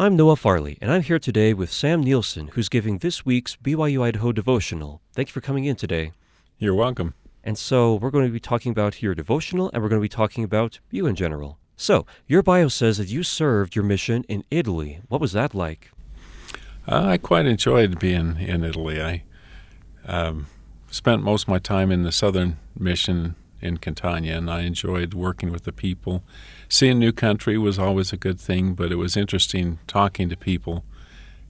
I'm Noah Farley, and I'm here today with Sam Nielsen, who's giving this week's BYU Idaho devotional. Thank you for coming in today. You're welcome. And so, we're going to be talking about your devotional, and we're going to be talking about you in general. So, your bio says that you served your mission in Italy. What was that like? Uh, I quite enjoyed being in Italy. I um, spent most of my time in the southern mission in Catania, and I enjoyed working with the people. Seeing new country was always a good thing, but it was interesting talking to people,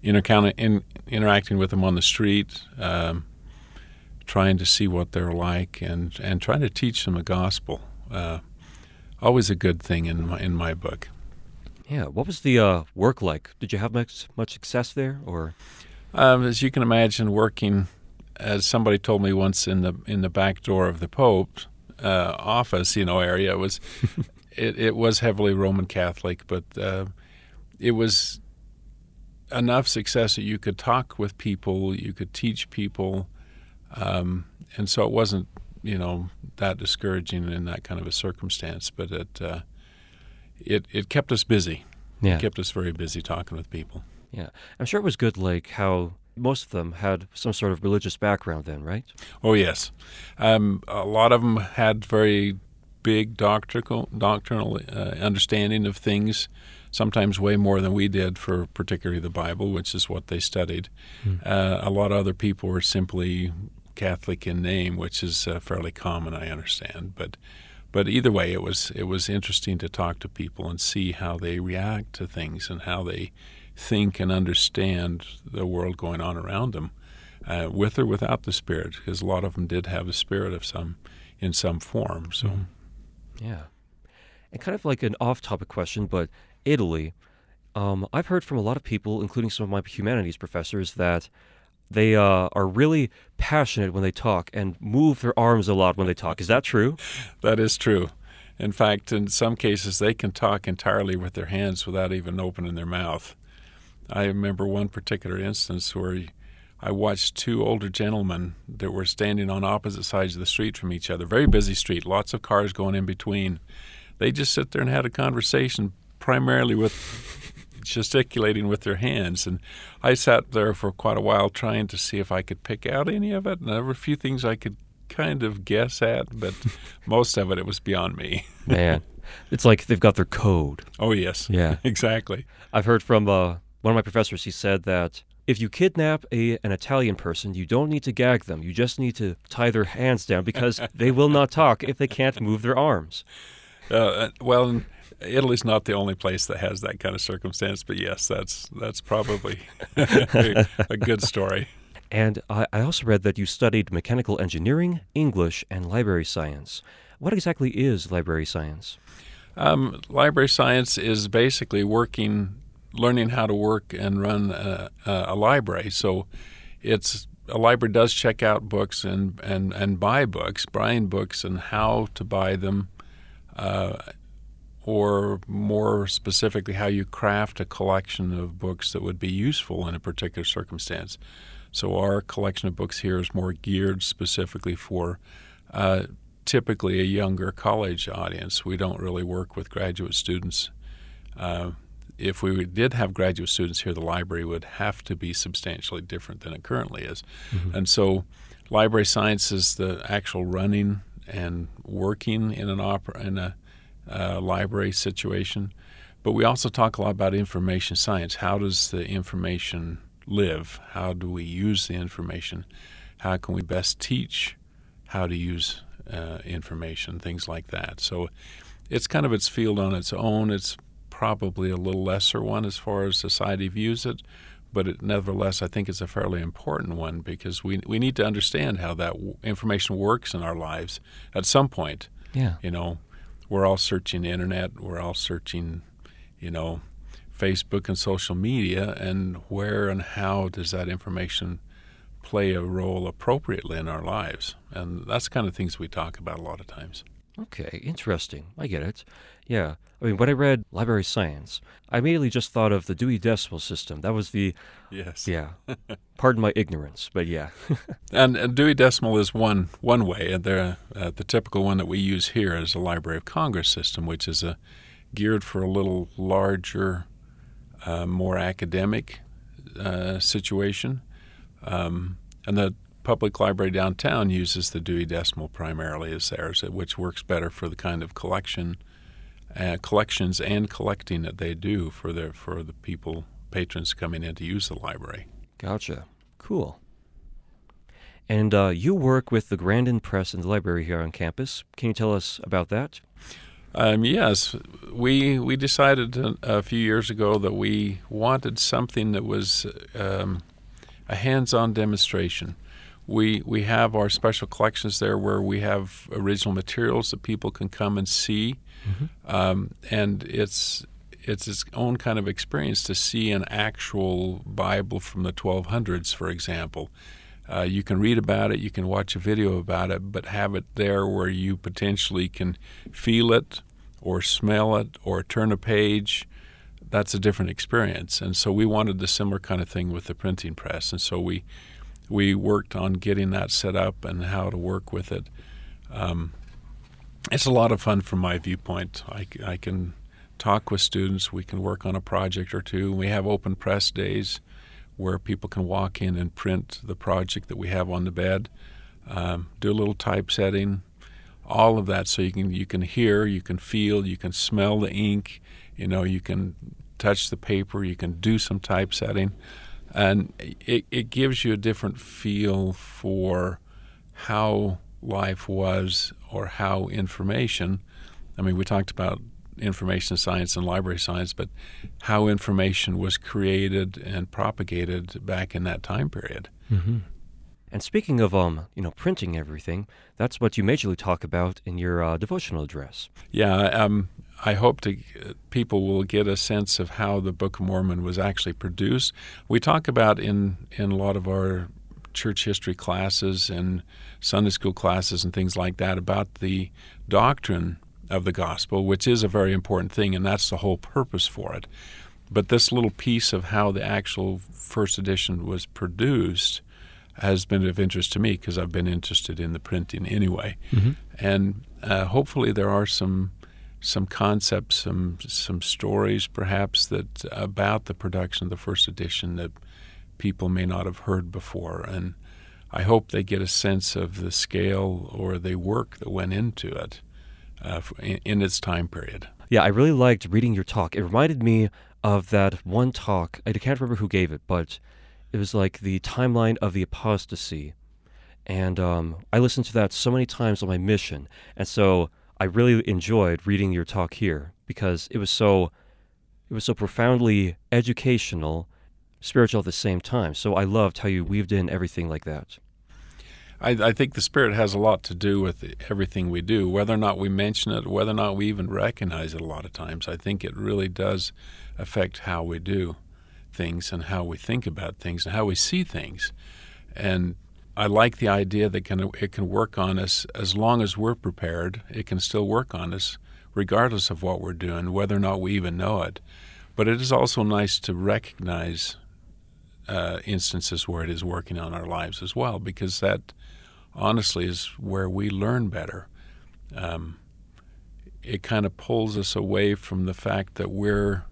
inter- in, interacting with them on the street, um, trying to see what they're like, and, and trying to teach them the gospel. Uh, always a good thing in my, in my book. Yeah, what was the uh, work like? Did you have much much success there, or? Um, as you can imagine, working as somebody told me once in the in the back door of the Pope's uh, office, you know, area was it, it was heavily Roman Catholic, but uh, it was enough success that you could talk with people, you could teach people, um, and so it wasn't you know that discouraging in that kind of a circumstance. But it uh, it it kept us busy. Yeah, it kept us very busy talking with people. Yeah, I'm sure it was good. Like how most of them had some sort of religious background then, right? Oh, yes. Um, a lot of them had very big doctrinal, doctrinal uh, understanding of things, sometimes way more than we did for particularly the Bible, which is what they studied. Hmm. Uh, a lot of other people were simply Catholic in name, which is uh, fairly common, I understand. But but either way, it was it was interesting to talk to people and see how they react to things and how they think and understand the world going on around them, uh, with or without the Spirit, because a lot of them did have a spirit of some in some form. So, mm-hmm. yeah, and kind of like an off-topic question, but Italy. Um, I've heard from a lot of people, including some of my humanities professors, that they uh, are really passionate when they talk and move their arms a lot when they talk. Is that true? that is true. In fact, in some cases, they can talk entirely with their hands without even opening their mouth. I remember one particular instance where I watched two older gentlemen that were standing on opposite sides of the street from each other. Very busy street, lots of cars going in between. They just sit there and had a conversation primarily with gesticulating with their hands. And I sat there for quite a while trying to see if I could pick out any of it. And there were a few things I could kind of guess at, but most of it, it was beyond me. Man, it's like they've got their code. Oh, yes. Yeah. exactly. I've heard from uh, one of my professors, he said that if you kidnap a, an Italian person, you don't need to gag them. You just need to tie their hands down because they will not talk if they can't move their arms. Uh, uh well, Italy's not the only place that has that kind of circumstance, but yes, that's that's probably a good story. And I, I also read that you studied mechanical engineering, English, and library science. What exactly is library science? Um, library science is basically working, learning how to work and run a, a library. So it's a library does check out books and, and, and buy books, buying books and how to buy them, uh, or more specifically, how you craft a collection of books that would be useful in a particular circumstance. So, our collection of books here is more geared specifically for uh, typically a younger college audience. We don't really work with graduate students. Uh, if we did have graduate students here, the library would have to be substantially different than it currently is. Mm-hmm. And so, library science is the actual running and working in an opera in a uh, library situation. But we also talk a lot about information science. How does the information live? How do we use the information? How can we best teach how to use uh, information? Things like that. So it's kind of its field on its own. It's probably a little lesser one as far as society views it, but it, nevertheless, I think it's a fairly important one because we we need to understand how that w- information works in our lives at some point. Yeah. You know, we're all searching the internet, we're all searching, you know, Facebook and social media, and where and how does that information play a role appropriately in our lives? And that's kind of things we talk about a lot of times. Okay, interesting. I get it. Yeah. I mean, when I read library science, I immediately just thought of the Dewey Decimal System. That was the. Yes. Yeah. Pardon my ignorance, but yeah. and, and, Dewey Decimal is one one way, and uh, the typical one that we use here is the Library of Congress system, which is a geared for a little larger uh, more academic uh, situation. Um, and the public library downtown uses the Dewey Decimal primarily as theirs, which works better for the kind of collection, uh, collections and collecting that they do for the for the people patrons coming in to use the library. Gotcha. Cool. And uh, you work with the Grandin Press and the library here on campus. Can you tell us about that? Um, yes, we we decided a, a, few years ago that we wanted something that was um, a hands-on demonstration. We we have our special collections there where we have original materials that people can come and see, mm-hmm. um, and it's it's its own kind of experience to see an actual Bible from the 1200s, for example. Uh, you can read about it, you can watch a video about it, but have it there where you potentially can feel it or smell it or turn a page. That's a different experience. And so we wanted the similar kind of thing with the printing press. And so we we worked on getting that set up and how to work with it. Um, it's a lot of fun from my viewpoint. I, I can talk with students. We can work on a project or two. We have open press days where people can walk in and print the project that we have on the bed, um, do a little typesetting, all of that, so you can you can hear, you can feel, you can smell the ink, you know, you can touch the paper, you can do some typesetting, and it, it gives you a different feel for how life was or how information. I mean, we talked about information science and library science, but how information was created and propagated back in that time period. Mm-hmm. And speaking of um, you know, printing everything, that's what you majorly talk about in your uh, devotional address. Yeah, um, I hope to uh, people will get a sense of how the Book of Mormon was actually produced. We talk about in in a lot of our church history classes and Sunday school classes and things like that about the doctrine of the gospel, which is a very important thing, and that's the whole purpose for it. But this little piece of how the actual first edition was produced has been of interest to me because I've been interested in the printing anyway. Mm-hmm. And uh, hopefully, there are some some concepts, some some stories, perhaps that about the production of the first edition that people may not have heard before, and I hope they get a sense of the scale or the work that went into it uh, in, in its time period. Yeah, I really liked reading your talk. It reminded me of that one talk. I can't remember who gave it, but it was like the timeline of the apostasy. And um, I listened to that so many times on my mission. And so I really enjoyed reading your talk here because it was so it was so profoundly educational, spiritual at the same time. So I loved how you weaved in everything like that. I, I, think the Spirit has a lot to do with everything we do, whether or not we mention it, whether or not we even recognize it a lot of times. I think it really does affect how we do things and how we think about things and how we see things. And I like the idea that can, it can work on us as long as we're prepared. It can still work on us regardless of what we're doing, whether or not we even know it. But it is also nice to recognize uh, instances where it is working on our lives as well, because that honestly is where we learn better. Um, it kind of pulls us away from the fact that we're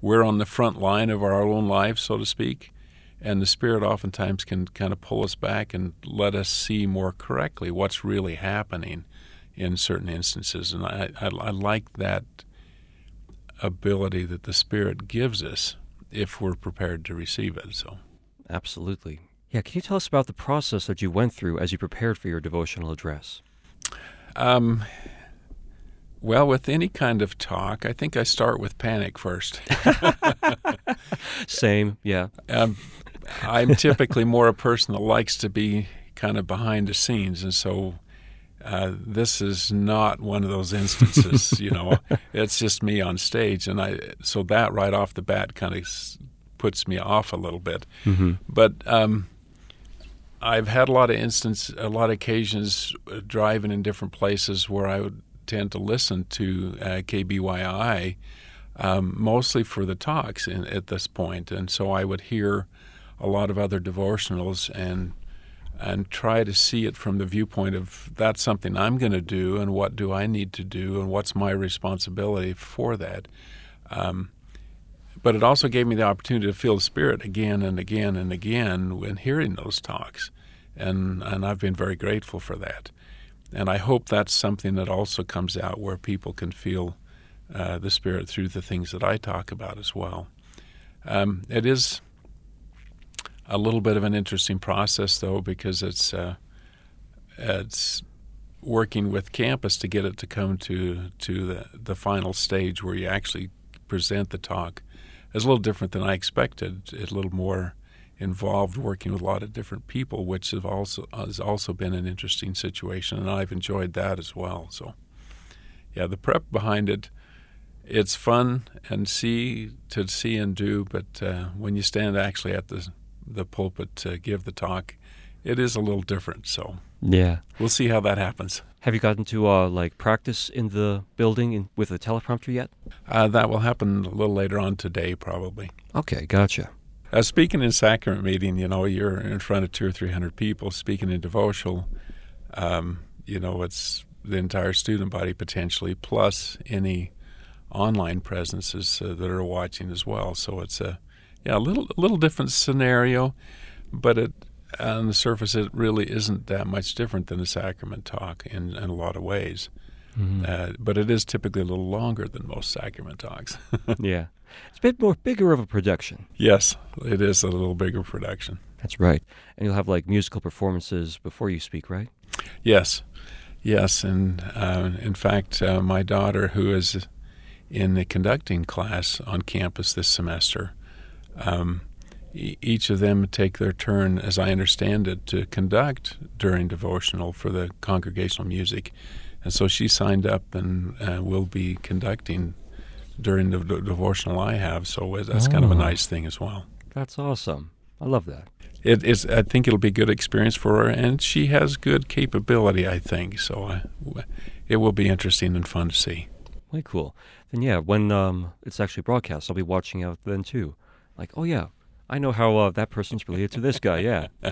we're on the front line of our own lives, so to speak, and the Spirit oftentimes can kind of pull us back and let us see more correctly what's really happening in certain instances. And I, I, I like that ability that the Spirit gives us if we're prepared to receive it. So, absolutely. Yeah, can you tell us about the process that you went through as you prepared for your devotional address? Um, well, with any kind of talk, I think I start with panic first. Same, yeah. Um, I'm typically more a person that likes to be kind of behind the scenes, and so uh, this is not one of those instances. you know, it's just me on stage, and I so that right off the bat kind of puts me off a little bit. Mm-hmm. But um, I've had a lot of instances, a lot of occasions uh, driving in different places where I would tend to listen to uh, KBYI um, mostly for the talks in, at this point, and so I would hear a lot of other devotionals and and try to see it from the viewpoint of that's something I'm going to do, and what do I need to do, and what's my responsibility for that. Um, but it also gave me the opportunity to feel the Spirit again and again and again when hearing those talks, and and I've been very grateful for that. And I hope that's something that also comes out where people can feel uh, the Spirit through the things that I talk about as well. Um, it is a little bit of an interesting process, though, because it's uh, it's working with campus to get it to come to to the, the final stage where you actually present the talk. It's a little different than I expected. It's a little more involved working with a lot of different people, which have also has also been an interesting situation, and I've enjoyed that as well. So, yeah, the prep behind it, it's fun and see to see and do, but uh, when you stand actually at the the pulpit to give the talk, it is a little different. So, yeah, we'll see how that happens. Have you gotten to uh, like practice in the building in, with a teleprompter yet? Uh, that will happen a little later on today, probably. Okay, gotcha. Uh, speaking in sacrament meeting, you know, you're in front of two or three hundred people speaking in devotional. Um, you know, it's the entire student body potentially, plus any online presences uh, that are watching as well. So it's a yeah, a little a little different scenario, but it on the surface it really isn't that much different than a sacrament talk in, in a lot of ways. Mm-hmm. Uh, but it is typically a little longer than most sacrament talks. yeah. It's a bit more bigger of a production. Yes, it is a little bigger production. That's right. And you'll have like musical performances before you speak, right? Yes, yes. And uh, in fact, uh, my daughter, who is in the conducting class on campus this semester, um, e- each of them take their turn, as I understand it, to conduct during devotional for the congregational music. And so she signed up and uh, will be conducting during the, the devotional I have. So that's oh. kind of a oh. nice thing as well. That's awesome. I love that. It is. I think it'll be a good experience for her, and she has good capability. I think so. Uh, it will be interesting and fun to see. Way cool. Then yeah, when um, it's actually broadcast, I'll be watching out then too. Like, oh yeah, I know how uh, that person's related to this guy. Yeah.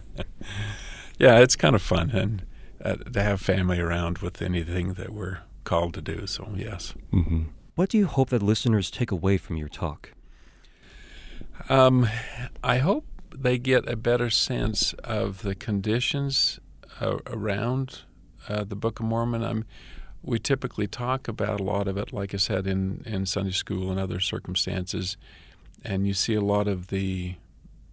yeah, it's kind of fun and uh, to have family around with anything that we're called to do. So yes. Mm-hmm. What do you hope that listeners take away from your talk? Um, I hope they get a better sense of the conditions uh, around uh, the Book of Mormon. I'm, we typically talk about a lot of it, like I said, in, in Sunday school and other circumstances, and you see a lot of the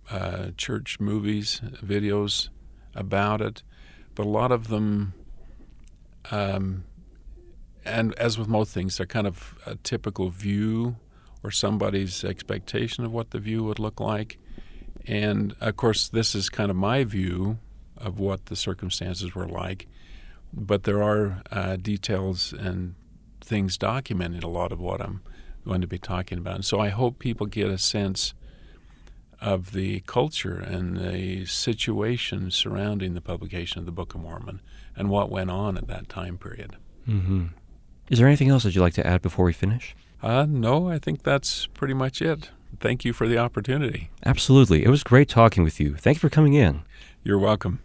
uh, church movies, videos about it, but a lot of them um, and as with most things, they're kind of a typical view or somebody's expectation of what the view would look like. And of course, this is kind of my view of what the circumstances were like. But there are uh, details and things documenting a lot of what I'm going to be talking about. And so I hope people get a sense of the culture and the situation surrounding the publication of the Book of Mormon and what went on at that time period. Mm-hmm. Is there anything else that you'd like to add before we finish? Uh, no, I think that's pretty much it. Thank you for the opportunity. Absolutely. It was great talking with you. Thank you for coming in. You're welcome.